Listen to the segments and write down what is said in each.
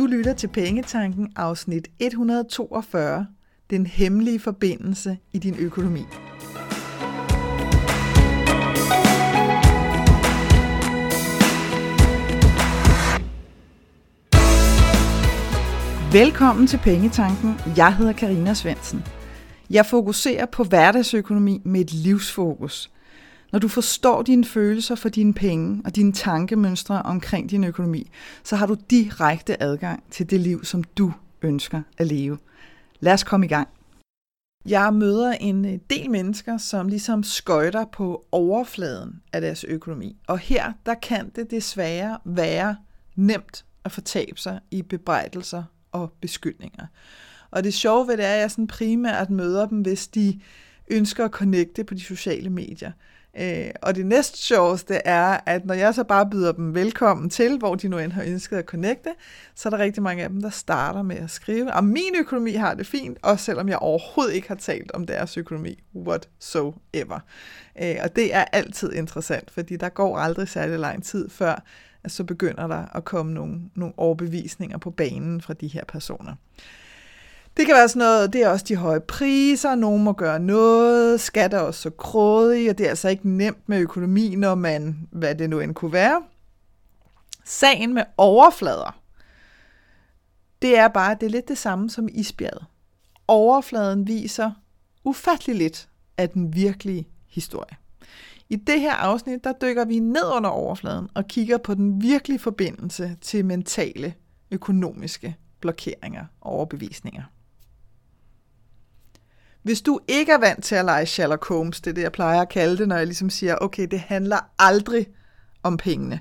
Du lytter til Pengetanken afsnit 142. Den hemmelige forbindelse i din økonomi. Velkommen til Pengetanken. Jeg hedder Karina Svensen. Jeg fokuserer på hverdagsøkonomi med et livsfokus. Når du forstår dine følelser for dine penge og dine tankemønstre omkring din økonomi, så har du direkte adgang til det liv, som du ønsker at leve. Lad os komme i gang. Jeg møder en øh, del mennesker, som ligesom skøjter på overfladen af deres økonomi. Og her, der kan det desværre være nemt at fortabe sig i bebrejdelser og beskyldninger. Og det sjove ved det er, at jeg sådan primært møder dem, hvis de ønsker at connecte på de sociale medier. Øh, og det næst sjoveste er, at når jeg så bare byder dem velkommen til, hvor de nu end har ønsket at connecte, så er der rigtig mange af dem, der starter med at skrive, og min økonomi har det fint, også selvom jeg overhovedet ikke har talt om deres økonomi whatsoever. Øh, og det er altid interessant, fordi der går aldrig særlig lang tid før, at så begynder der at komme nogle, nogle overbevisninger på banen fra de her personer. Det kan være sådan noget, det er også de høje priser, nogen må gøre noget, skat er også så grådig, og det er altså ikke nemt med økonomi, når man, hvad det nu end kunne være. Sagen med overflader, det er bare, det er lidt det samme som isbjerget. Overfladen viser ufattelig lidt af den virkelige historie. I det her afsnit, der dykker vi ned under overfladen og kigger på den virkelige forbindelse til mentale, økonomiske blokeringer og overbevisninger. Hvis du ikke er vant til at lege Sherlock Holmes, det er det, jeg plejer at kalde det, når jeg ligesom siger, okay, det handler aldrig om pengene.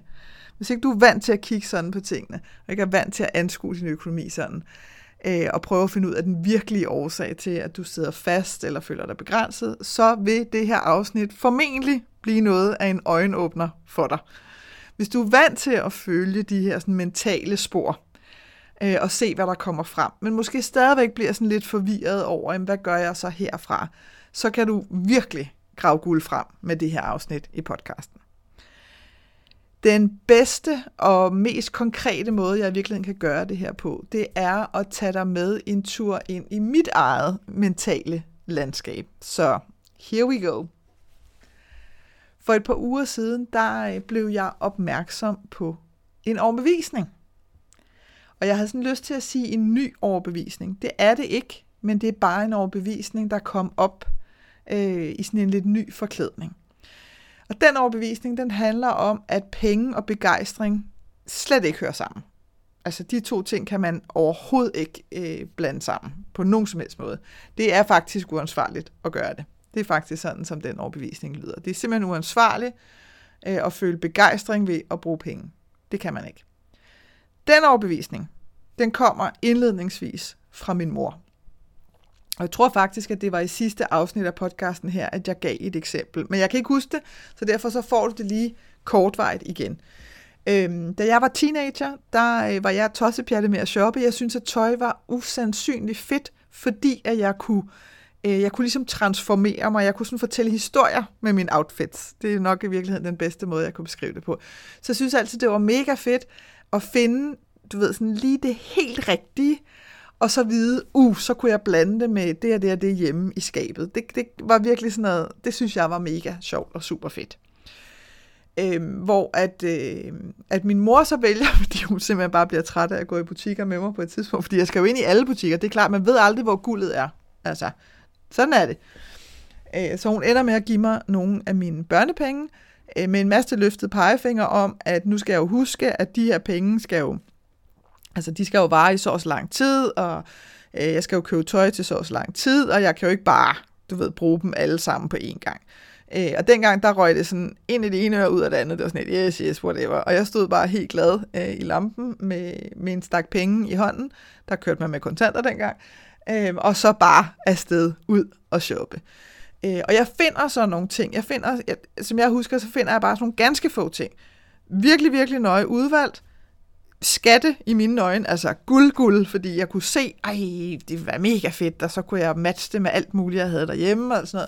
Hvis ikke du er vant til at kigge sådan på tingene, og ikke er vant til at anskue din økonomi sådan, øh, og prøve at finde ud af den virkelige årsag til, at du sidder fast eller føler dig begrænset, så vil det her afsnit formentlig blive noget af en øjenåbner for dig. Hvis du er vant til at følge de her sådan, mentale spor, øh, og se, hvad der kommer frem, men måske stadigvæk bliver sådan lidt forvirret over, hvad gør jeg så herfra, så kan du virkelig grave guld frem med det her afsnit i podcasten. Den bedste og mest konkrete måde, jeg i virkeligheden kan gøre det her på, det er at tage dig med en tur ind i mit eget mentale landskab. Så here we go. For et par uger siden, der øh, blev jeg opmærksom på en overbevisning. Og jeg havde sådan lyst til at sige en ny overbevisning. Det er det ikke, men det er bare en overbevisning, der kom op øh, i sådan en lidt ny forklædning. Og den overbevisning, den handler om, at penge og begejstring slet ikke hører sammen. Altså de to ting kan man overhovedet ikke øh, blande sammen på nogen som helst måde. Det er faktisk uansvarligt at gøre det. Det er faktisk sådan, som den overbevisning lyder. Det er simpelthen uansvarligt øh, at føle begejstring ved at bruge penge. Det kan man ikke. Den overbevisning, den kommer indledningsvis fra min mor. Og jeg tror faktisk, at det var i sidste afsnit af podcasten her, at jeg gav et eksempel. Men jeg kan ikke huske det, så derfor så får du det lige kortvejt igen. Øhm, da jeg var teenager, der øh, var jeg tossepjatte med at shoppe. Jeg synes, at tøj var usandsynligt fedt, fordi at jeg kunne, øh, jeg kunne ligesom transformere mig. Jeg kunne sådan fortælle historier med mine outfits. Det er nok i virkeligheden den bedste måde, jeg kunne beskrive det på. Så jeg synes altid, det var mega fedt at finde, du ved, sådan lige det helt rigtige, og så vide, uh, så kunne jeg blande det med det og det og det hjemme i skabet. Det, det var virkelig sådan noget, det synes jeg var mega sjovt og super fedt. Øhm, hvor at, øh, at min mor så vælger, fordi hun simpelthen bare bliver træt af at gå i butikker med mig på et tidspunkt, fordi jeg skal jo ind i alle butikker, det er klart, man ved aldrig, hvor guldet er. Altså, sådan er det. Øh, så hun ender med at give mig nogle af mine børnepenge, øh, med en masse løftet pegefinger om, at nu skal jeg jo huske, at de her penge skal jo, altså de skal jo vare i så også lang tid, og øh, jeg skal jo købe tøj til så også lang tid, og jeg kan jo ikke bare, du ved, bruge dem alle sammen på én gang. Øh, og dengang, der røg det sådan ind i det ene øre ud af det andet. Det var sådan et, yes, yes, whatever. Og jeg stod bare helt glad øh, i lampen med, med en stak penge i hånden. Der kørte man med kontanter dengang. Øh, og så bare afsted ud og shoppe. Øh, og jeg finder så nogle ting. Jeg finder, jeg, som jeg husker, så finder jeg bare sådan nogle ganske få ting. Virkelig, virkelig nøje udvalgt. Skatte i mine øjne, altså guld, guld, fordi jeg kunne se, ej, det var mega fedt, og så kunne jeg matche det med alt muligt, jeg havde derhjemme og sådan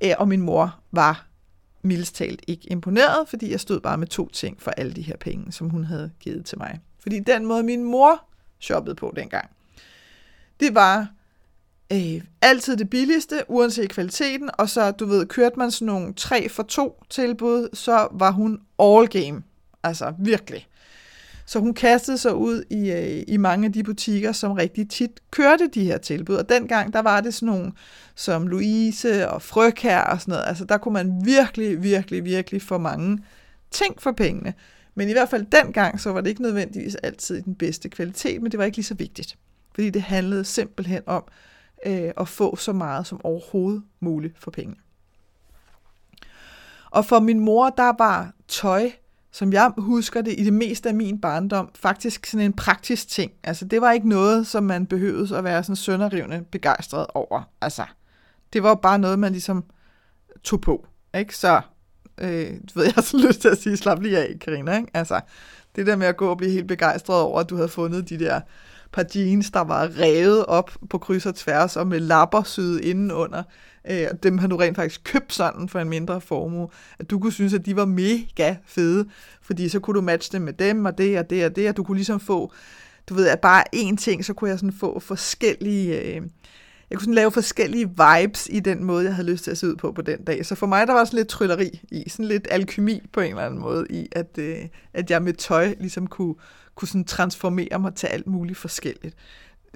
noget. Øh, og min mor var mildest talt ikke imponeret, fordi jeg stod bare med to ting for alle de her penge, som hun havde givet til mig. Fordi den måde, min mor shoppede på dengang. Det var øh, altid det billigste, uanset kvaliteten, og så, du ved, kørte man sådan nogle 3 for 2 tilbud, så var hun all game. Altså, virkelig. Så hun kastede sig ud i, øh, i mange af de butikker, som rigtig tit kørte de her tilbud. Og dengang, der var det sådan nogle som Louise og Frøkær og sådan noget. Altså, der kunne man virkelig, virkelig, virkelig få mange ting for pengene. Men i hvert fald dengang, så var det ikke nødvendigvis altid i den bedste kvalitet, men det var ikke lige så vigtigt. Fordi det handlede simpelthen om øh, at få så meget som overhovedet muligt for pengene. Og for min mor, der var tøj som jeg husker det i det meste af min barndom, faktisk sådan en praktisk ting. Altså, det var ikke noget, som man behøvede at være sådan sønderrivende begejstret over. Altså, det var bare noget, man ligesom tog på. Ikke? Så, øh, du ved, jeg har så lyst til at sige, slap lige af, Karina. Ikke? Altså, det der med at gå og blive helt begejstret over, at du havde fundet de der par jeans, der var revet op på kryds og tværs, og med lapper syet indenunder, øh, og dem har du rent faktisk købt sådan for en mindre formue, at du kunne synes, at de var mega fede, fordi så kunne du matche dem med dem, og det og det og det, og du kunne ligesom få, du ved, at bare én ting, så kunne jeg sådan få forskellige... Øh, jeg kunne sådan lave forskellige vibes i den måde, jeg havde lyst til at se ud på på den dag. Så for mig, der var sådan lidt trylleri i, sådan lidt alkymi på en eller anden måde i, at, øh, at jeg med tøj ligesom kunne, kunne sådan transformere mig til alt muligt forskelligt.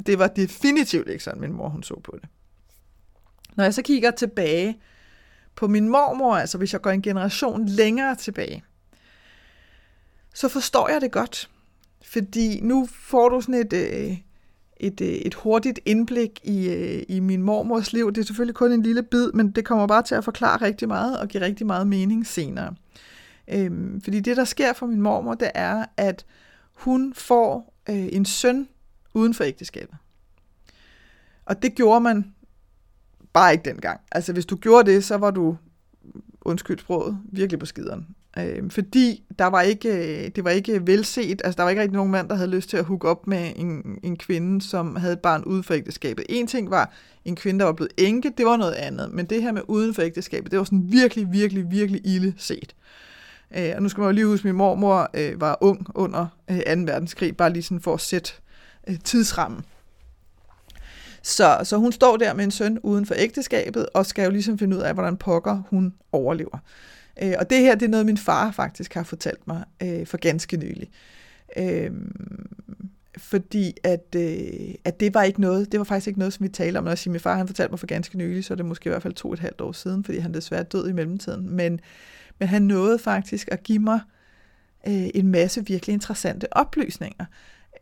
Det var definitivt ikke sådan, min mor hun så på det. Når jeg så kigger tilbage på min mormor, altså hvis jeg går en generation længere tilbage, så forstår jeg det godt. Fordi nu får du sådan et, øh, et, øh, et hurtigt indblik i, øh, i min mormors liv. Det er selvfølgelig kun en lille bid, men det kommer bare til at forklare rigtig meget og give rigtig meget mening senere. Øhm, fordi det, der sker for min mormor, det er, at hun får øh, en søn uden for ægteskabet. Og det gjorde man bare ikke dengang. Altså, hvis du gjorde det, så var du, undskyld sproget, virkelig på skideren. Øh, fordi der var ikke, øh, det var ikke velset, altså der var ikke rigtig nogen mand, der havde lyst til at hooke op med en, en kvinde, som havde et barn uden for ægteskabet. En ting var en kvinde, der var blevet enke, det var noget andet, men det her med uden for ægteskabet, det var sådan virkelig, virkelig, virkelig ille set. Øh, og nu skal man jo lige huske, at min mormor øh, var ung under øh, 2. verdenskrig, bare lige sådan for at sætte øh, tidsrammen. Så, så hun står der med en søn uden for ægteskabet, og skal jo ligesom finde ud af, hvordan pokker hun overlever. Øh, og det her, det er noget, min far faktisk har fortalt mig øh, for ganske nylig. Øh, fordi at, øh, at det var ikke noget, det var faktisk ikke noget, som vi talte om. Når jeg siger, min far han fortalte mig for ganske nylig, så er det måske i hvert fald to og et halvt år siden, fordi han desværre død i mellemtiden. Men, men han nåede faktisk at give mig øh, en masse virkelig interessante oplysninger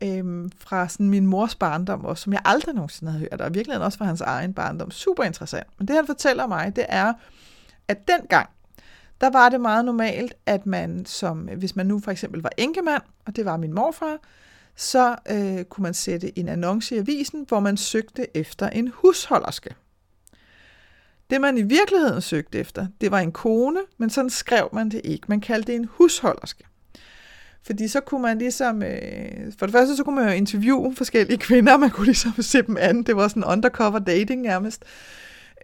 øh, fra sådan min mors barndom, også, som jeg aldrig nogensinde havde hørt, og virkelig også fra hans egen barndom. Super interessant. Men det han fortæller mig, det er, at dengang, der var det meget normalt, at man som, hvis man nu for eksempel var enkemand, og det var min morfar, så øh, kunne man sætte en annonce i avisen, hvor man søgte efter en husholderske. Det man i virkeligheden søgte efter, det var en kone, men sådan skrev man det ikke. Man kaldte det en husholderske. Fordi så kunne man ligesom, øh, for det første så kunne man jo interviewe forskellige kvinder, man kunne ligesom se dem an, det var sådan undercover dating nærmest.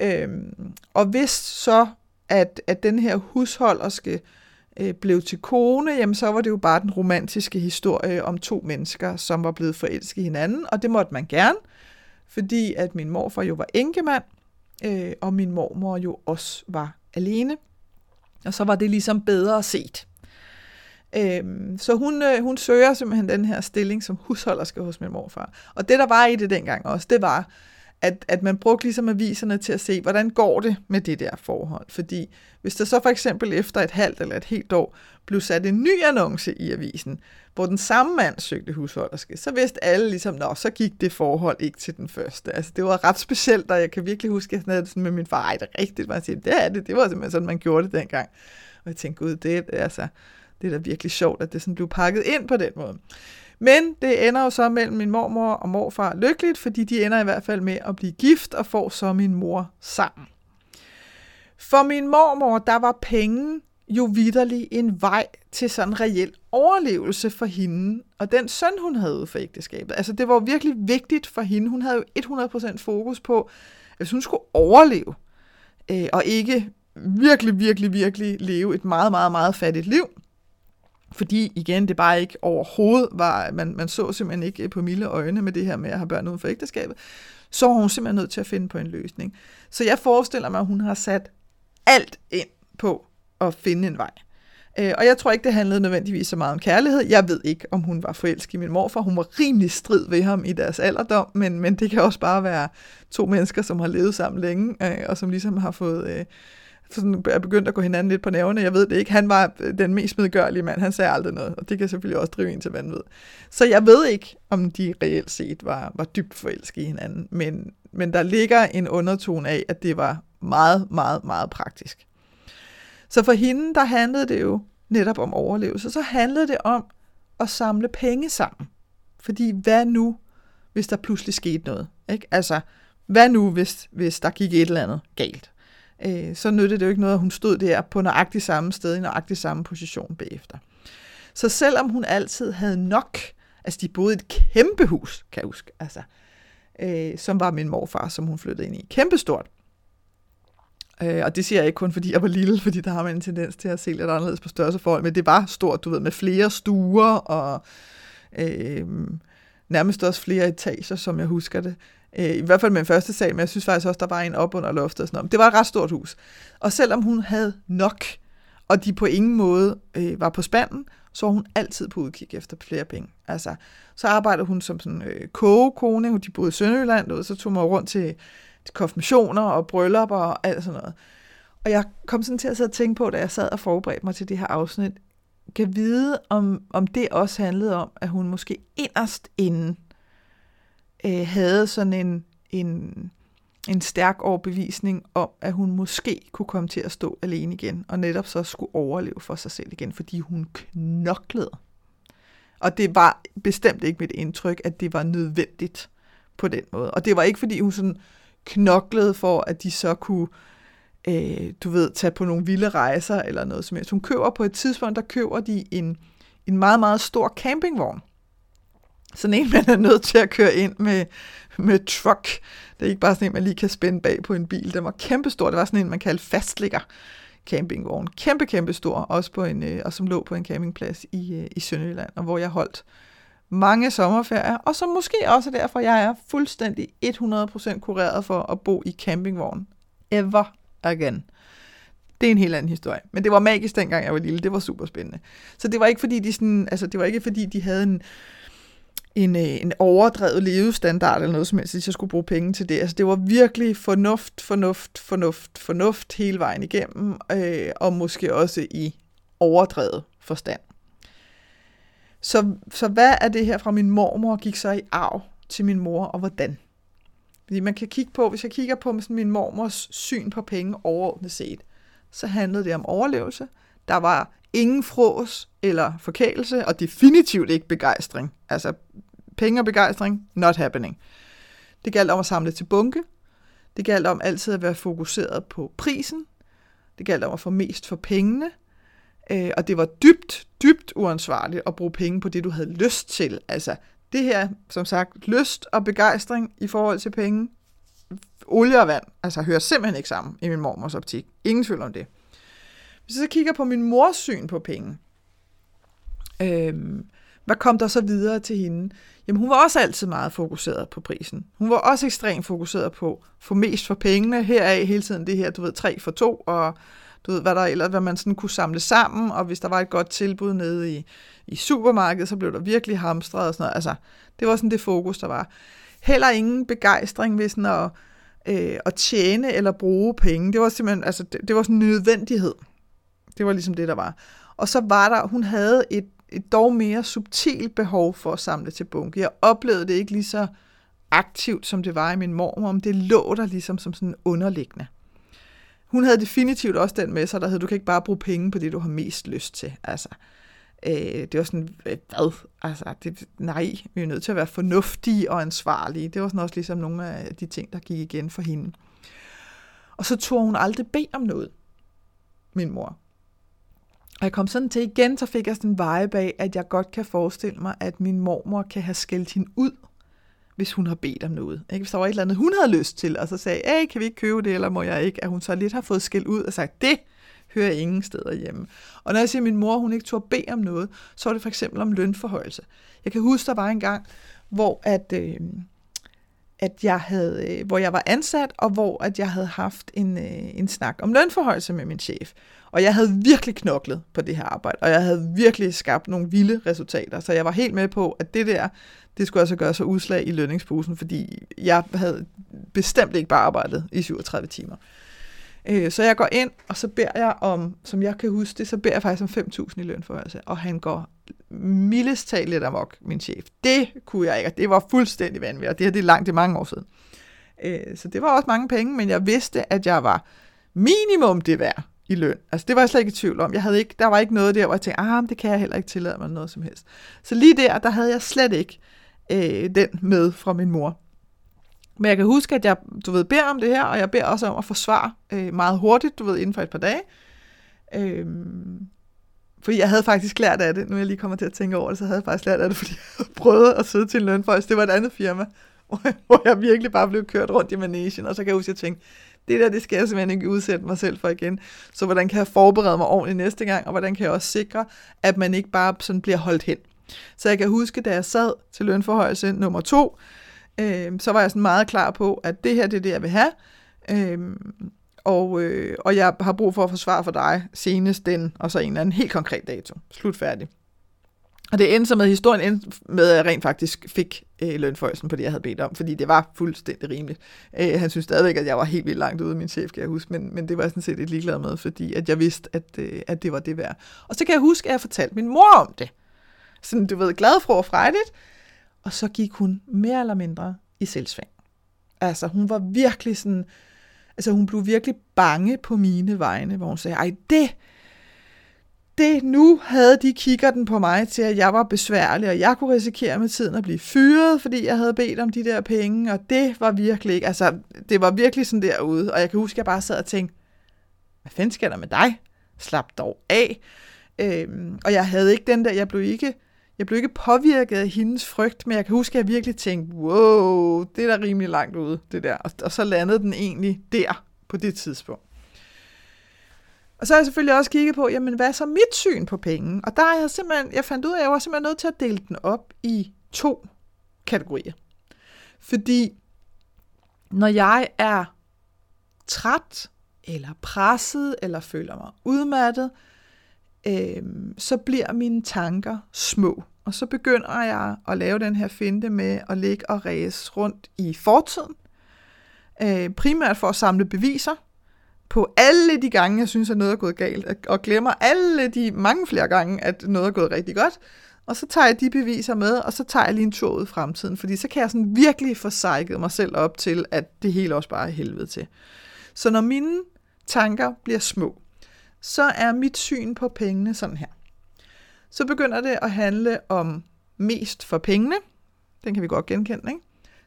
Øhm, og hvis så, at, at den her husholderske øh, blev til kone, jamen så var det jo bare den romantiske historie om to mennesker, som var blevet forelsket i hinanden, og det måtte man gerne, fordi at min morfar jo var enkemand, øh, og min mormor jo også var alene. Og så var det ligesom bedre set. Øhm, så hun, øh, hun søger simpelthen den her stilling som husholderske hos min morfar. Og det, der var i det dengang også, det var, at, at man brugte ligesom aviserne til at se, hvordan går det med det der forhold. Fordi hvis der så for eksempel efter et halvt eller et helt år blev sat en ny annonce i avisen, hvor den samme mand søgte husholderske, så vidste alle ligesom, nå, så gik det forhold ikke til den første. Altså det var ret specielt, og jeg kan virkelig huske, at jeg havde det sådan med min far, ej, det er rigtigt, man siger, det er det, det var simpelthen sådan, man gjorde det dengang. Og jeg tænkte, gud, det er altså, det er da virkelig sjovt, at det sådan blev pakket ind på den måde. Men det ender jo så mellem min mormor og morfar lykkeligt, fordi de ender i hvert fald med at blive gift og får så min mor sammen. For min mormor, der var penge jo vidderlig en vej til sådan reel overlevelse for hende, og den søn, hun havde for ægteskabet. Altså det var virkelig vigtigt for hende. Hun havde jo 100% fokus på, at hvis hun skulle overleve, øh, og ikke virkelig, virkelig, virkelig leve et meget, meget, meget fattigt liv, fordi igen, det bare ikke overhovedet var, man, man så simpelthen ikke øh, på milde øjne med det her med at have børn uden for ægteskabet, så var hun simpelthen nødt til at finde på en løsning. Så jeg forestiller mig, at hun har sat alt ind på at finde en vej. Øh, og jeg tror ikke, det handlede nødvendigvis så meget om kærlighed. Jeg ved ikke, om hun var forelsket i min morfar. Hun var rimelig strid ved ham i deres alderdom, men, men det kan også bare være to mennesker, som har levet sammen længe, øh, og som ligesom har fået... Øh, sådan er begyndt at gå hinanden lidt på nerverne. Jeg ved det ikke. Han var øh, den mest medgørlige mand. Han sagde aldrig noget, og det kan selvfølgelig også drive en til vanvid. Så jeg ved ikke, om de reelt set var, var dybt forelskede i hinanden, men, men der ligger en undertone af, at det var meget, meget, meget praktisk. Så for hende, der handlede det jo netop om overlevelse. Så handlede det om at samle penge sammen. Fordi hvad nu, hvis der pludselig skete noget? Ikke? Altså, hvad nu, hvis, hvis der gik et eller andet galt? Øh, så nyttede det jo ikke noget, at hun stod der på nøjagtig samme sted, i nøjagtig samme position bagefter. Så selvom hun altid havde nok, altså de boede i et kæmpe hus, kan jeg huske, altså, øh, som var min morfar, som hun flyttede ind i. Kæmpestort. Øh, og det siger jeg ikke kun, fordi jeg var lille, fordi der har man en tendens til at se lidt anderledes på størrelseforhold, men det var stort, du ved, med flere stuer og øh, nærmest også flere etager, som jeg husker det. Øh, I hvert fald med første sal, men jeg synes faktisk også, der var en op under loftet og sådan noget. Det var et ret stort hus. Og selvom hun havde nok, og de på ingen måde øh, var på spanden, så var hun altid på udkig efter flere penge. Altså, så arbejdede hun som sådan øh, kogekone, de boede i Sønderjylland, og så tog man rundt til konfirmationer og bryllupper og alt sådan noget. Og jeg kom sådan til at sidde og tænke på, da jeg sad og forberedte mig til det her afsnit, kan vide, om, om det også handlede om, at hun måske inderst inden øh, havde sådan en, en, en stærk overbevisning om, at hun måske kunne komme til at stå alene igen, og netop så skulle overleve for sig selv igen, fordi hun knoklede. Og det var bestemt ikke mit indtryk, at det var nødvendigt på den måde. Og det var ikke, fordi hun sådan knoklede for, at de så kunne, øh, du ved, tage på nogle vilde rejser eller noget som helst. Hun køber på et tidspunkt, der køber de en, en meget, meget stor campingvogn. Sådan en, man er nødt til at køre ind med, med truck. Det er ikke bare sådan en, man lige kan spænde bag på en bil. Den var kæmpestor. Det var sådan en, man kaldte fastligger campingvogn. Kæmpe, kæmpe stor, også på en, øh, og som lå på en campingplads i, øh, i Sønderjylland, og hvor jeg holdt mange sommerferier, og som måske også er derfor, jeg er fuldstændig 100% kureret for at bo i campingvogn. Ever again. Det er en helt anden historie. Men det var magisk dengang jeg var lille. Det var super spændende. Så det var ikke fordi de sådan, altså det var ikke fordi de havde en, en, øh, en overdrevet levestandard eller noget som helst, hvis jeg skulle bruge penge til det. Altså det var virkelig fornuft, fornuft, fornuft, fornuft hele vejen igennem, øh, og måske også i overdrevet forstand. Så, så hvad er det her fra min mormor gik så i arv til min mor, og hvordan? Fordi man kan kigge på, hvis jeg kigger på sådan min mormors syn på penge overordnet set, så handlede det om overlevelse. Der var ingen fros eller forkælelse, og definitivt ikke begejstring. Altså, penge og begejstring, not happening. Det galt om at samle til bunke. Det galt om altid at være fokuseret på prisen. Det galt om at få mest for pengene. Øh, og det var dybt, dybt uansvarligt at bruge penge på det, du havde lyst til. Altså det her, som sagt, lyst og begejstring i forhold til penge. Olie og vand, altså hører simpelthen ikke sammen i min mormors optik. Ingen tvivl om det. Hvis jeg så kigger på min mors syn på penge, øhm, hvad kom der så videre til hende? Jamen hun var også altid meget fokuseret på prisen. Hun var også ekstremt fokuseret på at få mest for pengene. Heraf hele tiden det her, du ved, tre for to, og du ved, hvad der ellers, hvad man sådan kunne samle sammen, og hvis der var et godt tilbud nede i, i supermarkedet, så blev der virkelig hamstret og sådan noget. Altså, det var sådan det fokus, der var. Heller ingen begejstring ved sådan at, øh, at tjene eller bruge penge. Det var simpelthen, altså, det, det var sådan en nødvendighed. Det var ligesom det, der var. Og så var der, hun havde et, et dog mere subtilt behov for at samle til bunke. Jeg oplevede det ikke lige så aktivt, som det var i min mormor, men det lå der ligesom som sådan underliggende. Hun havde definitivt også den med sig, der hed, du kan ikke bare bruge penge på det, du har mest lyst til. Altså, øh, det var sådan, hvad? Altså, det, nej, vi er nødt til at være fornuftige og ansvarlige. Det var sådan også ligesom nogle af de ting, der gik igen for hende. Og så tog hun aldrig bede om noget, min mor. Og jeg kom sådan til igen, så fik jeg sådan en veje bag, at jeg godt kan forestille mig, at min mormor kan have skældt hende ud hvis hun har bedt om noget. Ikke? Hvis der var et eller andet, hun havde lyst til, og så sagde, hey, kan vi ikke købe det, eller må jeg ikke? At hun så lidt har fået skæld ud og sagt, det hører ingen steder hjemme. Og når jeg siger, at min mor hun ikke turde bede om noget, så var det for eksempel om lønforhøjelse. Jeg kan huske, der var en gang, hvor at, øh, at jeg havde, øh, hvor jeg var ansat, og hvor at jeg havde haft en, øh, en snak om lønforhøjelse med min chef. Og jeg havde virkelig knoklet på det her arbejde, og jeg havde virkelig skabt nogle vilde resultater. Så jeg var helt med på, at det der, det skulle altså gøre sig udslag i lønningsposen, fordi jeg havde bestemt ikke bare arbejdet i 37 timer. Øh, så jeg går ind, og så beder jeg om, som jeg kan huske det, så beder jeg faktisk om 5.000 i lønforhøjelse, og han går mildest talt lidt amok, min chef. Det kunne jeg ikke, det var fuldstændig vanvittigt, og det her det er langt, det er mange år siden. Øh, så det var også mange penge, men jeg vidste, at jeg var minimum det værd i løn. Altså det var jeg slet ikke i tvivl om. Jeg havde ikke, der var ikke noget der, hvor jeg tænkte, ah, det kan jeg heller ikke tillade mig noget som helst. Så lige der, der havde jeg slet ikke øh, den med fra min mor. Men jeg kan huske, at jeg, du ved, beder om det her, og jeg beder også om at svar øh, meget hurtigt, du ved, inden for et par dage. Øh, fordi jeg havde faktisk lært af det, nu jeg lige kommer til at tænke over det, så havde jeg faktisk lært af det, fordi jeg prøvede at sidde til en lønføjs. Det var et andet firma, hvor jeg, hvor jeg virkelig bare blev kørt rundt i managen, og så kan jeg huske, at jeg tænkte, det der, det skal jeg simpelthen ikke udsætte mig selv for igen. Så hvordan kan jeg forberede mig ordentligt næste gang, og hvordan kan jeg også sikre, at man ikke bare sådan bliver holdt hen. Så jeg kan huske, da jeg sad til lønforhøjelse nummer to, øh, så var jeg sådan meget klar på, at det her, det er det, jeg vil have. Øh, og, øh, og jeg har brug for at forsvare for dig senest den, og så en eller anden helt konkret dato. Slut færdig. Og det endte så med, historien endte med, at jeg rent faktisk fik øh, lønforhøjelsen på det, jeg havde bedt om, fordi det var fuldstændig rimeligt. Øh, han synes stadigvæk, at jeg var helt vildt langt ude, min chef, kan jeg huske, men, men det var jeg sådan set lidt ligeglad med, fordi at jeg vidste, at, øh, at det var det værd. Og så kan jeg huske, at jeg fortalte min mor om det. Sådan, du ved, glad for og frejligt. Og så gik hun mere eller mindre i selvsving. Altså, hun var virkelig sådan, altså hun blev virkelig bange på mine vegne, hvor hun sagde, ej, det, det nu havde de kigger den på mig til, at jeg var besværlig, og jeg kunne risikere med tiden at blive fyret, fordi jeg havde bedt om de der penge, og det var virkelig ikke, altså det var virkelig sådan derude, og jeg kan huske, at jeg bare sad og tænkte, hvad fanden sker der med dig? Slap dog af. Øhm, og jeg havde ikke den der, jeg blev ikke, jeg blev ikke påvirket af hendes frygt, men jeg kan huske, at jeg virkelig tænkte, wow, det er da rimelig langt ude, det der. Og, og så landede den egentlig der på det tidspunkt. Og så har jeg selvfølgelig også kigget på, jamen hvad er så mit syn på penge? Og der er jeg simpelthen, jeg fandt ud af, at jeg var simpelthen nødt til at dele den op i to kategorier. Fordi når jeg er træt, eller presset, eller føler mig udmattet, øh, så bliver mine tanker små. Og så begynder jeg at lave den her finte med at ligge og ræse rundt i fortiden. Øh, primært for at samle beviser på alle de gange, jeg synes, at noget er gået galt, og glemmer alle de mange flere gange, at noget er gået rigtig godt. Og så tager jeg de beviser med, og så tager jeg lige en tur ud i fremtiden, fordi så kan jeg sådan virkelig få sejket mig selv op til, at det hele også bare er helvede til. Så når mine tanker bliver små, så er mit syn på pengene sådan her. Så begynder det at handle om mest for pengene. Den kan vi godt genkende, ikke?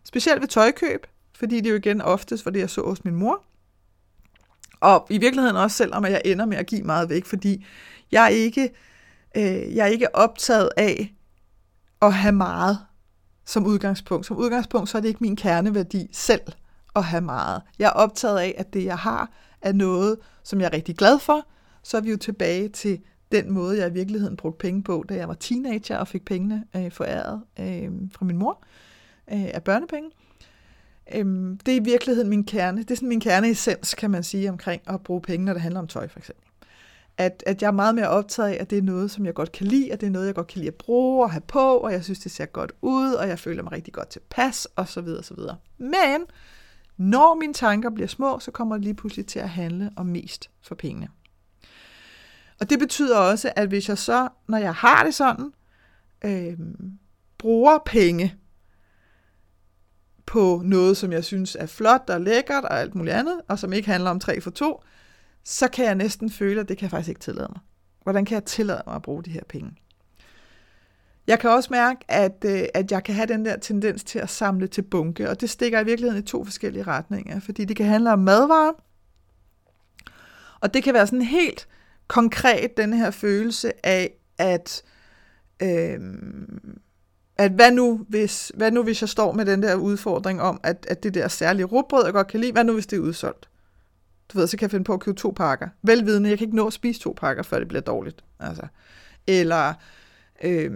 Specielt ved tøjkøb, fordi det jo igen oftest var det, jeg så hos min mor. Og i virkeligheden også selvom jeg ender med at give meget væk, fordi jeg er ikke, øh, jeg er ikke optaget af at have meget som udgangspunkt. Som udgangspunkt så er det ikke min kerneværdi selv at have meget. Jeg er optaget af, at det jeg har er noget, som jeg er rigtig glad for. Så er vi jo tilbage til den måde, jeg i virkeligheden brugte penge på, da jeg var teenager og fik pengene øh, foræret øh, fra min mor øh, af børnepenge. Øhm, det er i virkeligheden min kerne. Det er sådan min kerneessens, kan man sige, omkring at bruge penge, når det handler om tøj, for eksempel. At, at jeg er meget mere optaget af, at det er noget, som jeg godt kan lide, at det er noget, jeg godt kan lide at bruge og have på, og jeg synes, det ser godt ud, og jeg føler mig rigtig godt tilpas, og så videre, og så videre. Men når mine tanker bliver små, så kommer det lige pludselig til at handle om mest for pengene. Og det betyder også, at hvis jeg så, når jeg har det sådan, øh, bruger penge på noget, som jeg synes er flot og lækkert og alt muligt andet, og som ikke handler om 3 for 2, så kan jeg næsten føle, at det kan jeg faktisk ikke tillade mig. Hvordan kan jeg tillade mig at bruge de her penge? Jeg kan også mærke, at, øh, at jeg kan have den der tendens til at samle til bunke, og det stikker i virkeligheden i to forskellige retninger, fordi det kan handle om madvarer, og det kan være sådan helt konkret den her følelse af, at øh, at hvad nu, hvis, hvad nu hvis jeg står med den der udfordring om, at, at det der særlige rugbrød, jeg godt kan lide, hvad nu hvis det er udsolgt? Du ved, så kan jeg finde på at købe to pakker. Velvidende, jeg kan ikke nå at spise to pakker, før det bliver dårligt. Altså. Eller, øh,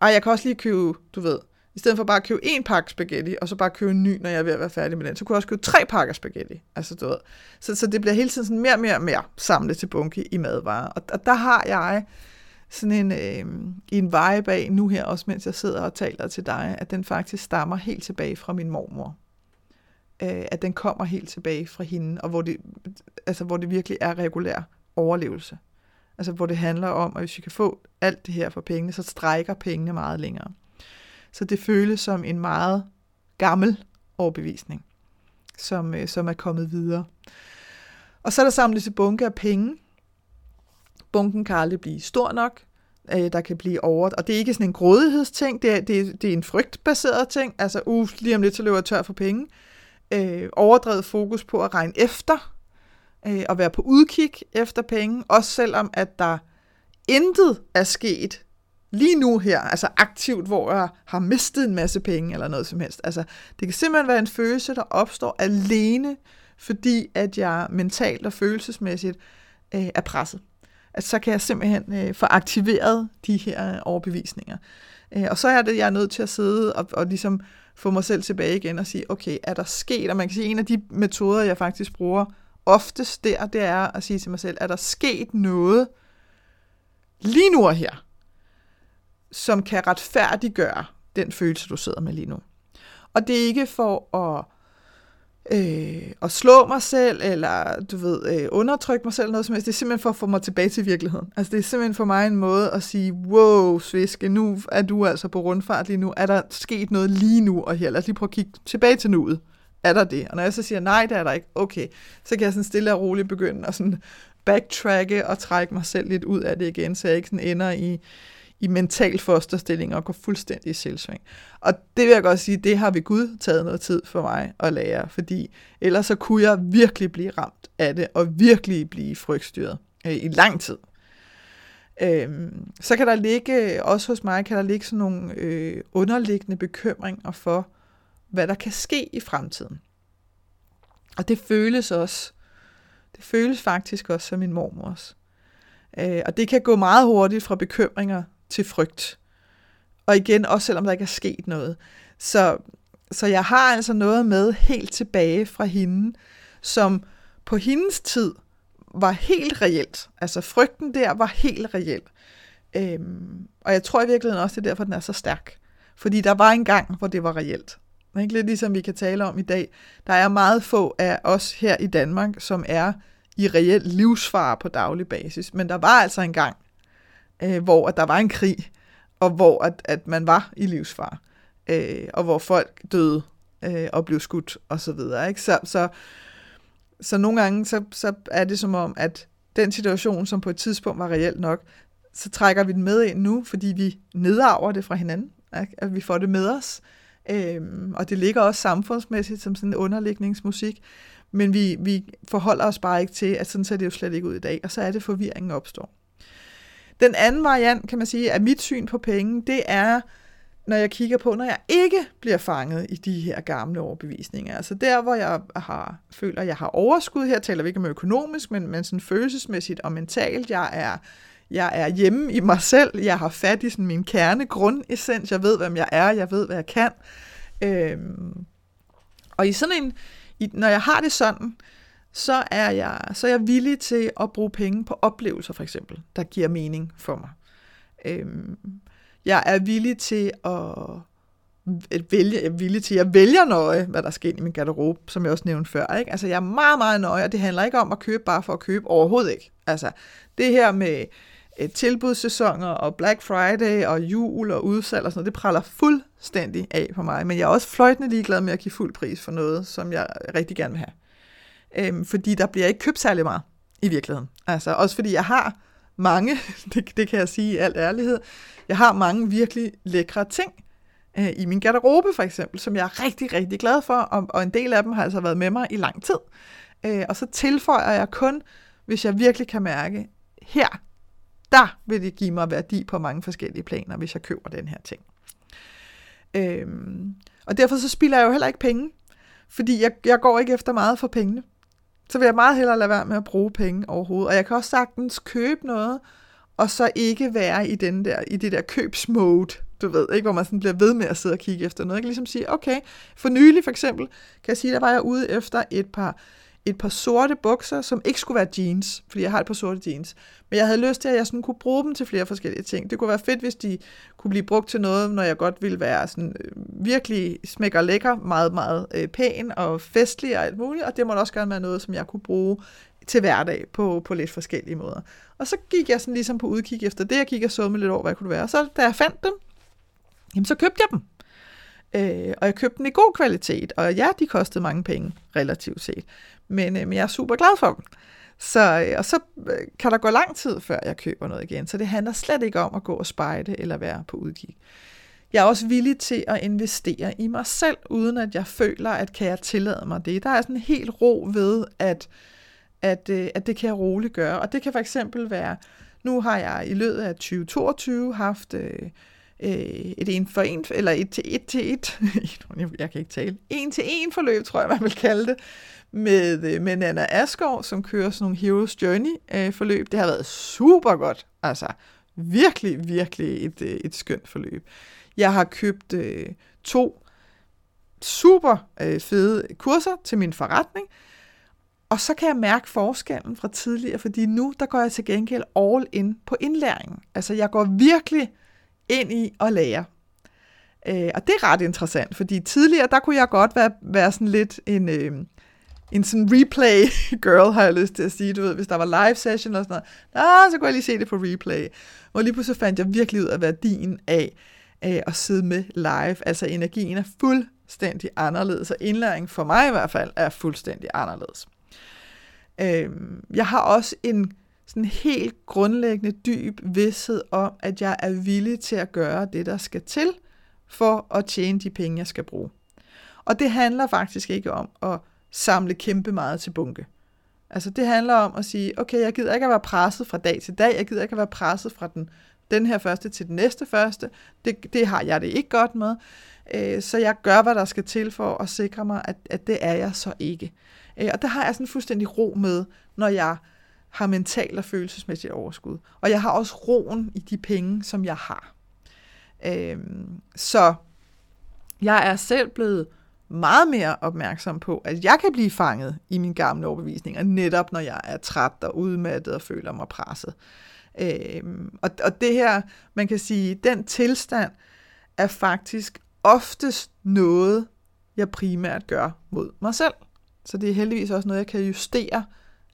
ej, jeg kan også lige købe, du ved, i stedet for bare at købe en pakke spaghetti, og så bare købe en ny, når jeg er ved at være færdig med den, så kunne jeg også købe tre pakker spaghetti. Altså, du ved. Så, så det bliver hele tiden sådan mere og mere og mere samlet til bunke i madvarer. Og, og der har jeg sådan en, øh, en vibe af nu her, også mens jeg sidder og taler til dig, at den faktisk stammer helt tilbage fra min mormor. Øh, at den kommer helt tilbage fra hende, og hvor det, altså, hvor det virkelig er regulær overlevelse. Altså hvor det handler om, at hvis vi kan få alt det her for pengene, så strækker pengene meget længere. Så det føles som en meget gammel overbevisning, som, øh, som er kommet videre. Og så er der samlet til bunke af penge. Bunken kan aldrig blive stor nok. Øh, der kan blive over... Og det er ikke sådan en grådighedsting, det er, det er, det er en frygtbaseret ting. Altså, uh, lige om lidt, så løber jeg tør for penge. Øh, overdrevet fokus på at regne efter, øh, og være på udkig efter penge, også selvom at der intet er sket lige nu her, altså aktivt, hvor jeg har mistet en masse penge eller noget som helst. Altså, det kan simpelthen være en følelse, der opstår alene, fordi at jeg mentalt og følelsesmæssigt øh, er presset. Altså, så kan jeg simpelthen øh, få aktiveret de her øh, overbevisninger. Øh, og så er det, jeg er nødt til at sidde og, og ligesom få mig selv tilbage igen og sige, okay, er der sket, og man kan sige, en af de metoder, jeg faktisk bruger oftest der, det er at sige til mig selv, er der sket noget lige nu og her, som kan retfærdiggøre den følelse, du sidder med lige nu. Og det er ikke for at, øh, at slå mig selv, eller du ved, øh, undertrykke mig selv, noget som helst. Det er simpelthen for at få mig tilbage til virkeligheden. Altså det er simpelthen for mig en måde at sige, wow, Sviske, nu er du altså på rundfart lige nu. Er der sket noget lige nu og her? Lad os lige prøve at kigge tilbage til nuet. Er der det? Og når jeg så siger, nej, det er der ikke, okay, så kan jeg sådan stille og roligt begynde at sådan backtracke og trække mig selv lidt ud af det igen, så jeg ikke sådan ender i, i mental fosterstilling og går fuldstændig i selvsving. Og det vil jeg godt sige, det har vi Gud taget noget tid for mig at lære, fordi ellers så kunne jeg virkelig blive ramt af det, og virkelig blive frygtstyret øh, i lang tid. Øhm, så kan der ligge, også hos mig, kan der ligge sådan nogle øh, underliggende bekymringer for, hvad der kan ske i fremtiden. Og det føles også, det føles faktisk også som min mormors. Øh, og det kan gå meget hurtigt fra bekymringer til frygt. Og igen, også selvom der ikke er sket noget. Så, så jeg har altså noget med helt tilbage fra hende, som på hendes tid var helt reelt. Altså frygten der var helt reelt. Øhm, og jeg tror i virkeligheden også, det er derfor, den er så stærk. Fordi der var en gang, hvor det var reelt. Ikke? Lidt ligesom vi kan tale om i dag. Der er meget få af os her i Danmark, som er i reelt livsfare på daglig basis. Men der var altså en gang, øh, hvor at der var en krig, og hvor at, at man var i livsfare, øh, og hvor folk døde øh, og blev skudt og så videre. Ikke? Så, så, så nogle gange så, så er det som om, at den situation, som på et tidspunkt var reelt nok, så trækker vi den med ind nu, fordi vi nedarver det fra hinanden, ikke? at vi får det med os. Øhm, og det ligger også samfundsmæssigt som sådan en underlægningsmusik, men vi, vi forholder os bare ikke til, at sådan ser det jo slet ikke ud i dag, og så er det forvirringen opstår. Den anden variant, kan man sige, af mit syn på penge, det er, når jeg kigger på, når jeg ikke bliver fanget i de her gamle overbevisninger. Altså der, hvor jeg har, føler, at jeg har overskud, her taler vi ikke om økonomisk, men, men sådan følelsesmæssigt og mentalt, jeg er, jeg er hjemme i mig selv, jeg har fat i sådan min kerne, grundessens, jeg ved, hvem jeg er, jeg ved, hvad jeg kan. Øhm, og i sådan en, i, når jeg har det sådan, så er, jeg, så er jeg villig til at bruge penge på oplevelser, for eksempel, der giver mening for mig. Øhm, jeg er villig til at, vælge, jeg er villig til, jeg vælger nøje, hvad der sker i min garderobe, som jeg også nævnte før. Ikke? Altså, jeg er meget, meget nøje, og det handler ikke om at købe bare for at købe, overhovedet ikke. Altså, det her med øh, tilbudssæsoner og Black Friday og jul og udsalg og sådan noget, det praller fuldstændig af på mig. Men jeg er også fløjtende ligeglad med at give fuld pris for noget, som jeg rigtig gerne vil have. Øhm, fordi der bliver ikke købt særlig meget i virkeligheden. Altså også fordi jeg har mange, det, det kan jeg sige i al ærlighed, jeg har mange virkelig lækre ting øh, i min garderobe for eksempel, som jeg er rigtig, rigtig glad for, og, og en del af dem har altså været med mig i lang tid. Øh, og så tilføjer jeg kun, hvis jeg virkelig kan mærke, her, der vil det give mig værdi på mange forskellige planer, hvis jeg køber den her ting. Øhm, og derfor så spilder jeg jo heller ikke penge, fordi jeg, jeg går ikke efter meget for pengene så vil jeg meget hellere lade være med at bruge penge overhovedet. Og jeg kan også sagtens købe noget, og så ikke være i, den der, i det der købsmode, du ved, ikke, hvor man sådan bliver ved med at sidde og kigge efter noget. Jeg kan ligesom sige, okay, for nylig for eksempel, kan jeg sige, der var jeg ude efter et par et par sorte bukser, som ikke skulle være jeans, fordi jeg har et par sorte jeans. Men jeg havde lyst til, at jeg sådan kunne bruge dem til flere forskellige ting. Det kunne være fedt, hvis de kunne blive brugt til noget, når jeg godt ville være sådan øh, virkelig smækker lækker, meget, meget øh, pæn og festlig og alt muligt. Og det må også gerne være noget, som jeg kunne bruge til hverdag på, på lidt forskellige måder. Og så gik jeg sådan ligesom på udkig efter det, jeg gik så med lidt over, hvad kunne være. Og så da jeg fandt dem, jamen så købte jeg dem. Øh, og jeg købte dem i god kvalitet, og ja, de kostede mange penge, relativt set. Men, øh, men jeg er super glad for dem. Så, øh, og så øh, kan der gå lang tid, før jeg køber noget igen. Så det handler slet ikke om at gå og spejde eller være på udkig. Jeg er også villig til at investere i mig selv, uden at jeg føler, at kan jeg tillade mig det. Der er sådan en helt ro ved, at, at, øh, at det kan jeg roligt gøre. Og det kan for eksempel være, nu har jeg i løbet af 2022 haft øh, øh, et en for en, eller et til et til et, jeg kan ikke tale, en til en forløb, tror jeg, man vil kalde det, med, øh, med Nana Askov, som kører sådan nogle Heroes Journey-forløb. Øh, det har været super godt. Altså, virkelig, virkelig et, øh, et skønt forløb. Jeg har købt øh, to super øh, fede kurser til min forretning, og så kan jeg mærke forskellen fra tidligere, fordi nu der går jeg til gengæld all in på indlæringen. Altså jeg går virkelig ind i at lære. Øh, og det er ret interessant, fordi tidligere der kunne jeg godt være, være sådan lidt en, øh, en sådan replay girl, har jeg lyst til at sige. Du ved, hvis der var live session og sådan noget, så kunne jeg lige se det på replay. Hvor lige pludselig fandt jeg virkelig ud af værdien af øh, at sidde med live. Altså energien er fuldstændig anderledes, og indlæring for mig i hvert fald er fuldstændig anderledes. Øh, jeg har også en sådan helt grundlæggende dyb vidshed om, at jeg er villig til at gøre det, der skal til, for at tjene de penge, jeg skal bruge. Og det handler faktisk ikke om at samle kæmpe meget til bunke. Altså det handler om at sige, okay, jeg gider ikke at være presset fra dag til dag, jeg gider ikke at være presset fra den, den her første til den næste første, det, det har jeg det ikke godt med, øh, så jeg gør, hvad der skal til for at sikre mig, at, at det er jeg så ikke. Øh, og der har jeg sådan fuldstændig ro med, når jeg har mental og følelsesmæssigt overskud. Og jeg har også roen i de penge, som jeg har. Øhm, så jeg er selv blevet meget mere opmærksom på, at jeg kan blive fanget i min gamle overbevisninger, netop når jeg er træt og udmattet og føler mig presset. Øhm, og, og det her, man kan sige, den tilstand er faktisk oftest noget, jeg primært gør mod mig selv. Så det er heldigvis også noget, jeg kan justere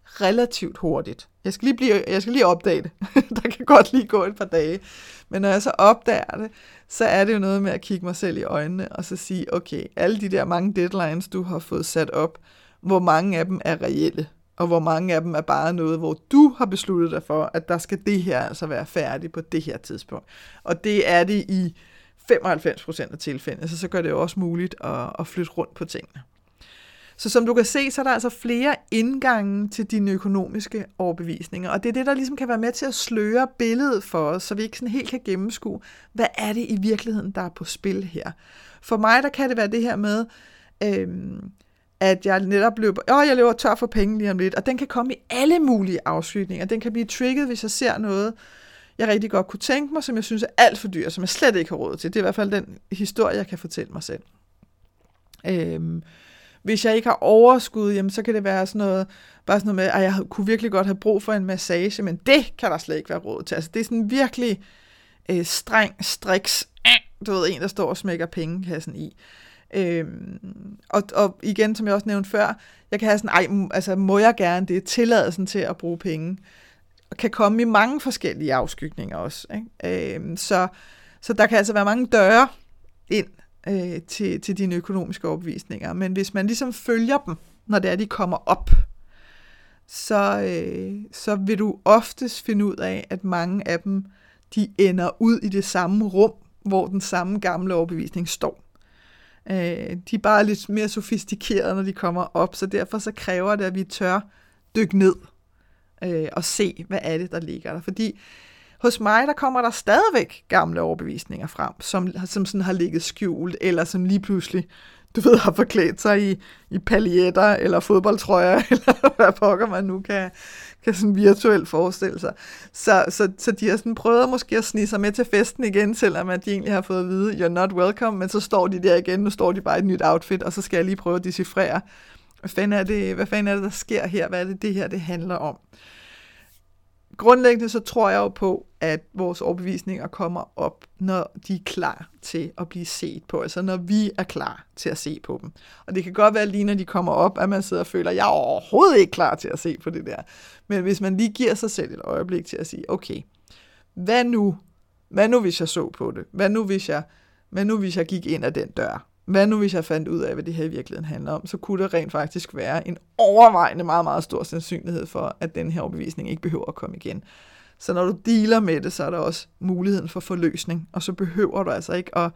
relativt hurtigt. Jeg skal lige, blive, jeg skal lige opdage det. Der kan godt lige gå et par dage. Men når jeg så opdager det, så er det jo noget med at kigge mig selv i øjnene og så sige, okay, alle de der mange deadlines, du har fået sat op, hvor mange af dem er reelle, og hvor mange af dem er bare noget, hvor du har besluttet dig for, at der skal det her altså være færdigt på det her tidspunkt. Og det er det i 95% af tilfældene, så så gør det jo også muligt at, at flytte rundt på tingene. Så som du kan se, så er der altså flere indgange til dine økonomiske overbevisninger, og det er det, der ligesom kan være med til at sløre billedet for os, så vi ikke sådan helt kan gennemskue, hvad er det i virkeligheden, der er på spil her. For mig, der kan det være det her med, øhm, at jeg netop løber, åh, jeg løber tør for penge lige om lidt, og den kan komme i alle mulige afskytninger. Den kan blive trigget, hvis jeg ser noget, jeg rigtig godt kunne tænke mig, som jeg synes er alt for dyrt, som jeg slet ikke har råd til. Det er i hvert fald den historie, jeg kan fortælle mig selv. Øhm, hvis jeg ikke har overskud, jamen, så kan det være sådan noget, bare sådan noget med, at jeg kunne virkelig godt have brug for en massage, men det kan der slet ikke være råd til. Altså, det er sådan virkelig øh, streng, striks, øh, du ved, en, der står og smækker pengekassen i. Øhm, og, og igen, som jeg også nævnte før, jeg kan have sådan, ej, altså må jeg gerne det, tilladelsen til at bruge penge, og kan komme i mange forskellige afskygninger også. Ikke? Øhm, så, så der kan altså være mange døre ind øh, til, til dine økonomiske opvisninger. Men hvis man ligesom følger dem, når det er, de kommer op, så, øh, så vil du oftest finde ud af, at mange af dem, de ender ud i det samme rum, hvor den samme gamle overbevisning står. Øh, de er bare lidt mere sofistikerede, når de kommer op, så derfor så kræver det, at vi tør dykke ned øh, og se, hvad er det, der ligger der. Fordi hos mig, der kommer der stadigvæk gamle overbevisninger frem, som, som sådan har ligget skjult, eller som lige pludselig du ved, har forklædt sig i, i paljetter eller fodboldtrøjer, eller hvad pokker man nu kan, kan sådan virtuelt forestille sig. Så, så, så de har sådan prøvet måske at snige sig med til festen igen, selvom at de egentlig har fået at vide, you're not welcome, men så står de der igen, nu står de bare i et nyt outfit, og så skal jeg lige prøve at decifrere, hvad fanden er det, hvad fanden er det der sker her, hvad er det, det her det handler om? Grundlæggende så tror jeg jo på, at vores overbevisninger kommer op, når de er klar til at blive set på. Altså når vi er klar til at se på dem. Og det kan godt være lige når de kommer op, at man sidder og føler, at jeg er overhovedet ikke klar til at se på det der. Men hvis man lige giver sig selv et øjeblik til at sige, okay, hvad nu? Hvad nu hvis jeg så på det? Hvad nu hvis jeg, hvad nu hvis jeg gik ind ad den dør? Hvad nu hvis jeg fandt ud af, hvad det her i virkeligheden handler om, så kunne der rent faktisk være en overvejende meget, meget stor sandsynlighed for, at den her overbevisning ikke behøver at komme igen. Så når du dealer med det, så er der også muligheden for forløsning, og så behøver du altså ikke at,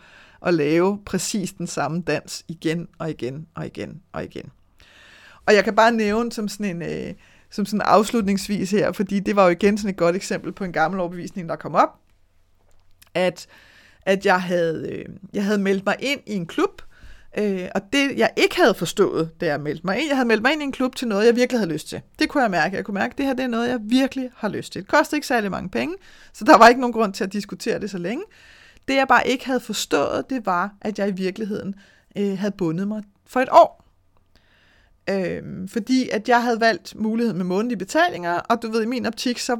at lave præcis den samme dans igen og igen og igen og igen. Og jeg kan bare nævne som sådan en... Øh, som sådan afslutningsvis her, fordi det var jo igen sådan et godt eksempel på en gammel overbevisning, der kom op, at at jeg havde, øh, jeg havde meldt mig ind i en klub, øh, og det jeg ikke havde forstået, da jeg meldte mig ind, jeg havde meldt mig ind i en klub til noget, jeg virkelig havde lyst til. Det kunne jeg mærke. Jeg kunne mærke, at det her det er noget, jeg virkelig har lyst til. Det kostede ikke særlig mange penge, så der var ikke nogen grund til at diskutere det så længe. Det jeg bare ikke havde forstået, det var, at jeg i virkeligheden øh, havde bundet mig for et år. Øhm, fordi at jeg havde valgt muligheden med månedlige betalinger, og du ved, i min optik, så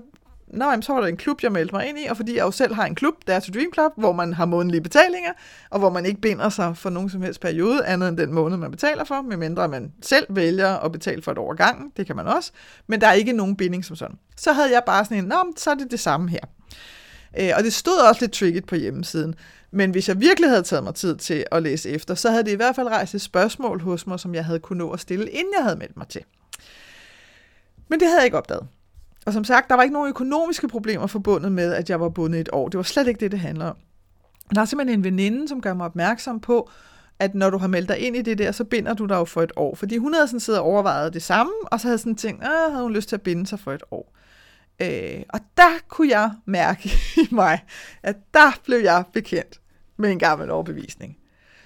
Nå, jamen, så var der en klub, jeg meldte mig ind i, og fordi jeg jo selv har en klub, der er til Dream Club, hvor man har månedlige betalinger, og hvor man ikke binder sig for nogen som helst periode, andet end den måned, man betaler for, medmindre man selv vælger at betale for et år gang, det kan man også, men der er ikke nogen binding som sådan. Så havde jeg bare sådan en, nå, så er det det samme her. Øh, og det stod også lidt tricket på hjemmesiden, men hvis jeg virkelig havde taget mig tid til at læse efter, så havde det i hvert fald rejst et spørgsmål hos mig, som jeg havde kunnet nå at stille, inden jeg havde meldt mig til. Men det havde jeg ikke opdaget. Og som sagt, der var ikke nogen økonomiske problemer forbundet med, at jeg var bundet et år. Det var slet ikke det, det handler om. Der er simpelthen en veninde, som gør mig opmærksom på, at når du har meldt dig ind i det der, så binder du dig jo for et år. Fordi hun havde sådan siddet og overvejet det samme, og så havde sådan tænkt, at havde hun lyst til at binde sig for et år. Øh, og der kunne jeg mærke i mig, at der blev jeg bekendt med en gammel overbevisning,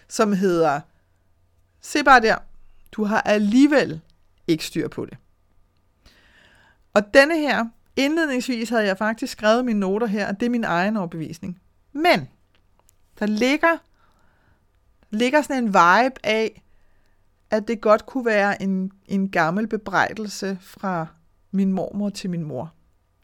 som hedder, se bare der, du har alligevel ikke styr på det. Og denne her, indledningsvis havde jeg faktisk skrevet mine noter her, og det er min egen overbevisning. Men, der ligger, ligger sådan en vibe af, at det godt kunne være en, en gammel bebrejdelse fra min mormor til min mor.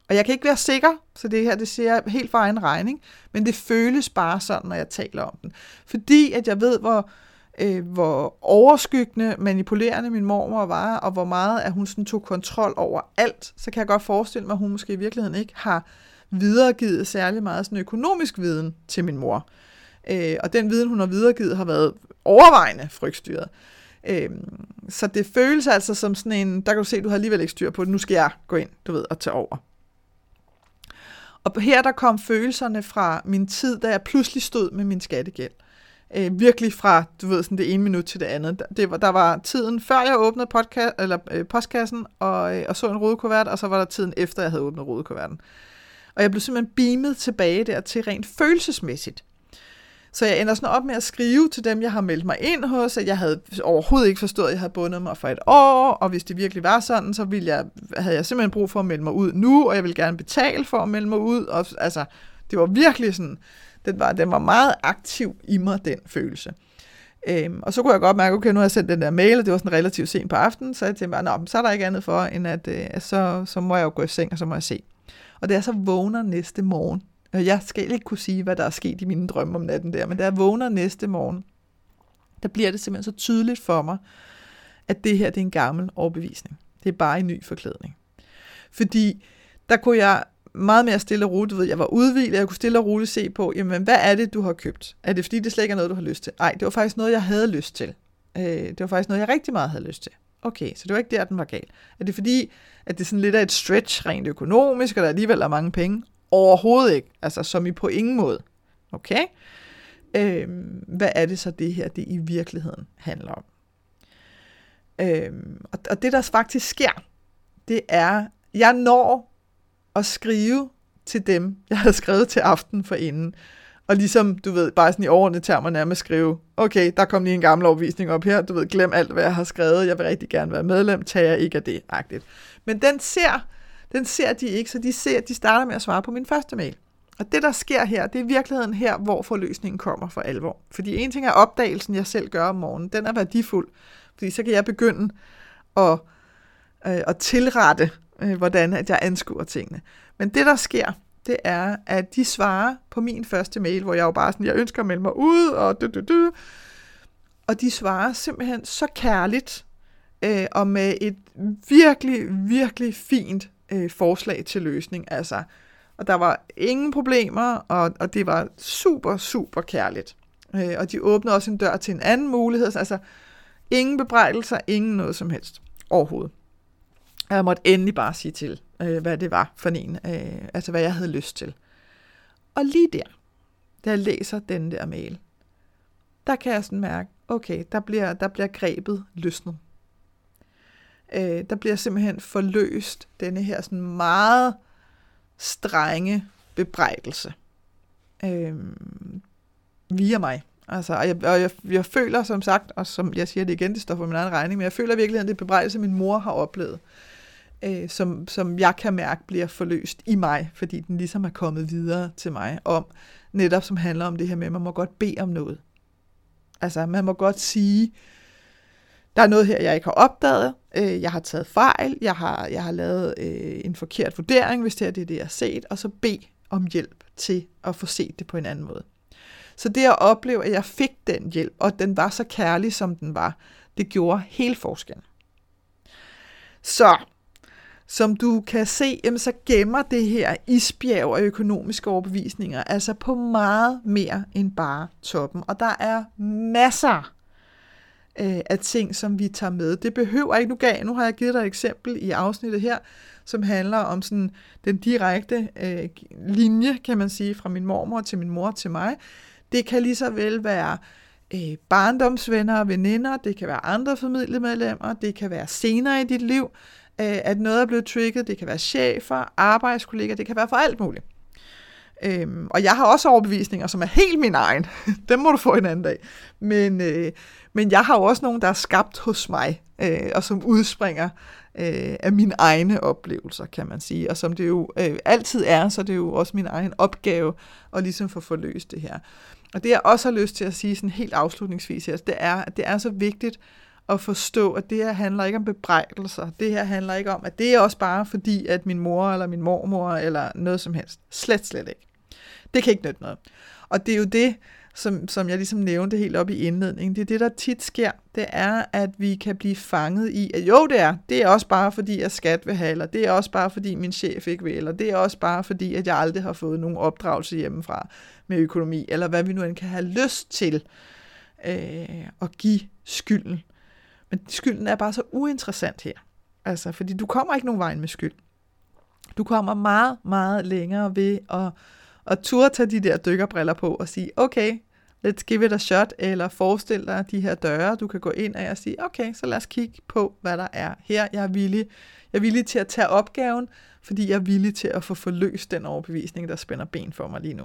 Og jeg kan ikke være sikker, så det her det siger jeg helt for egen regning, men det føles bare sådan, når jeg taler om den. Fordi at jeg ved, hvor, øh, hvor overskyggende, manipulerende min mormor var, og hvor meget at hun sådan tog kontrol over alt, så kan jeg godt forestille mig, at hun måske i virkeligheden ikke har videregivet særlig meget sådan økonomisk viden til min mor. Øh, og den viden, hun har videregivet, har været overvejende frygtstyret. Øh, så det føles altså som sådan en, der kan du se, du har alligevel ikke styr på det, nu skal jeg gå ind, du ved, og tage over. Og her der kom følelserne fra min tid, da jeg pludselig stod med min skattegæld. Øh, virkelig fra, du ved, sådan det ene minut til det andet. Det var, der var tiden før jeg åbnede podcast, eller, øh, postkassen og, øh, og så en rodekuvert, og så var der tiden efter jeg havde åbnet rodekuverten. Og jeg blev simpelthen beamet tilbage der til rent følelsesmæssigt. Så jeg ender sådan op med at skrive til dem, jeg har meldt mig ind hos, at jeg havde overhovedet ikke forstået, at jeg havde bundet mig for et år, og hvis det virkelig var sådan, så ville jeg, havde jeg simpelthen brug for at melde mig ud nu, og jeg ville gerne betale for at melde mig ud. Og, altså, det var virkelig sådan, den var, den var meget aktiv i mig, den følelse. Øhm, og så kunne jeg godt mærke, okay, nu har jeg sendt den der mail, og det var sådan relativt sent på aftenen, så jeg tænkte bare, så er der ikke andet for, end at øh, så, så må jeg jo gå i seng, og så må jeg se. Og det er så vågner næste morgen, og jeg skal ikke kunne sige, hvad der er sket i mine drømme om natten der, men da jeg vågner næste morgen, der bliver det simpelthen så tydeligt for mig, at det her det er en gammel overbevisning. Det er bare en ny forklædning. Fordi der kunne jeg meget mere stille og roligt, du ved, jeg var udvildet, jeg kunne stille og roligt se på, jamen hvad er det, du har købt? Er det fordi, det slet ikke er noget, du har lyst til? Nej, det var faktisk noget, jeg havde lyst til. Øh, det var faktisk noget, jeg rigtig meget havde lyst til. Okay, så det var ikke der, den var gal. Er det fordi, at det sådan lidt er et stretch rent økonomisk, og der alligevel er mange penge? Overhovedet ikke. Altså, som i på ingen måde. Okay? Øh, hvad er det så, det her, det i virkeligheden handler om? Øh, og, og det, der faktisk sker, det er, jeg når at skrive til dem, jeg havde skrevet til aften for inden, og ligesom, du ved, bare sådan i overordnede termer nærmest skrive, okay, der kom lige en gammel overvisning op her, du ved, glem alt, hvad jeg har skrevet, jeg vil rigtig gerne være medlem, tager jeg ikke af det, agtigt. Men den ser, den ser de ikke, så de ser, de starter med at svare på min første mail. Og det, der sker her, det er i virkeligheden her, hvor forløsningen kommer for alvor. Fordi en ting er opdagelsen, jeg selv gør om morgenen, den er værdifuld, fordi så kan jeg begynde at, øh, at tilrette, øh, hvordan at jeg anskuer tingene. Men det, der sker, det er, at de svarer på min første mail, hvor jeg jo bare sådan, jeg ønsker at melde mig ud, og du, du, du. Og de svarer simpelthen så kærligt, øh, og med et virkelig, virkelig fint øh, forslag til løsning. Altså, og der var ingen problemer, og, og det var super, super kærligt. Øh, og de åbnede også en dør til en anden mulighed. Altså, ingen bebrejdelser, ingen noget som helst overhovedet. Jeg måtte endelig bare sige til, øh, hvad det var for en, øh, altså hvad jeg havde lyst til. Og lige der, da jeg læser den der mail, der kan jeg sådan mærke, okay, der bliver, der bliver grebet løsnet. Øh, der bliver simpelthen forløst denne her sådan meget strenge bebrejdelse øh, via mig. Altså, og jeg, og jeg, jeg føler som sagt, og som jeg siger det igen, det står for min egen regning, men jeg føler virkelig, at det er bebrejdelse, min mor har oplevet øh, Øh, som, som jeg kan mærke bliver forløst i mig, fordi den ligesom er kommet videre til mig om, netop som handler om det her med, at man må godt bede om noget. Altså, man må godt sige, der er noget her, jeg ikke har opdaget, øh, jeg har taget fejl, jeg har, jeg har lavet øh, en forkert vurdering, hvis det er det, det jeg har set, og så bede om hjælp til at få set det på en anden måde. Så det at opleve, at jeg fik den hjælp, og den var så kærlig, som den var, det gjorde hele forskellen. Så som du kan se, jamen, så gemmer det her isbjerg af økonomiske overbevisninger altså på meget mere end bare toppen. Og der er masser øh, af ting, som vi tager med. Det behøver ikke, nu, gav, nu har jeg givet dig et eksempel i afsnittet her, som handler om sådan den direkte øh, linje, kan man sige, fra min mormor til min mor til mig. Det kan lige så vel være øh, barndomsvenner og veninder, det kan være andre familiemedlemmer, det kan være senere i dit liv, øh, at noget er blevet trigget. Det kan være chefer, arbejdskolleger, det kan være for alt muligt. Øhm, og jeg har også overbevisninger, som er helt min egen. Dem må du få en anden dag. Men, øh, men jeg har jo også nogle, der er skabt hos mig, øh, og som udspringer øh, af mine egne oplevelser, kan man sige. Og som det jo øh, altid er, så det er jo også min egen opgave at ligesom få forløst det her. Og det jeg også har lyst til at sige sådan helt afslutningsvis her, det er, at det er så vigtigt, at forstå, at det her handler ikke om bebrejdelser. Det her handler ikke om, at det er også bare fordi, at min mor eller min mormor eller noget som helst. Slet, slet ikke. Det kan ikke nytte noget. Og det er jo det, som, som jeg ligesom nævnte helt op i indledningen, det er det, der tit sker, det er, at vi kan blive fanget i, at jo, det er, det er også bare fordi, at skat vil have, eller det er også bare fordi, min chef ikke vil, eller det er også bare fordi, at jeg aldrig har fået nogen opdragelse hjemmefra med økonomi, eller hvad vi nu end kan have lyst til øh, at give skylden men skylden er bare så uinteressant her. Altså, fordi du kommer ikke nogen vej med skyld. Du kommer meget, meget længere ved at, at turde tage de der dykkerbriller på og sige, okay, let's give it a shot, eller forestil dig de her døre, du kan gå ind af og sige, okay, så lad os kigge på, hvad der er her. Jeg er villig, jeg er villig til at tage opgaven, fordi jeg er villig til at få forløst den overbevisning, der spænder ben for mig lige nu.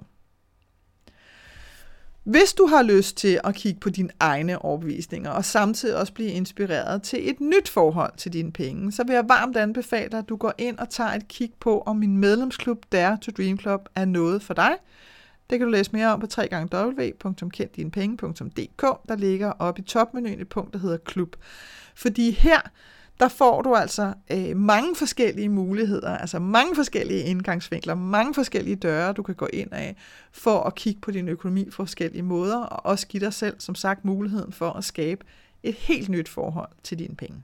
Hvis du har lyst til at kigge på dine egne overbevisninger, og samtidig også blive inspireret til et nyt forhold til dine penge, så vil jeg varmt anbefale dig, at du går ind og tager et kig på, om min medlemsklub Dare to Dream Club er noget for dig. Det kan du læse mere om på www.kenddinepenge.dk. Der ligger oppe i topmenuen et punkt, der hedder klub. Fordi her der får du altså øh, mange forskellige muligheder, altså mange forskellige indgangsvinkler, mange forskellige døre, du kan gå ind af, for at kigge på din økonomi på forskellige måder, og også give dig selv, som sagt, muligheden for at skabe et helt nyt forhold til dine penge.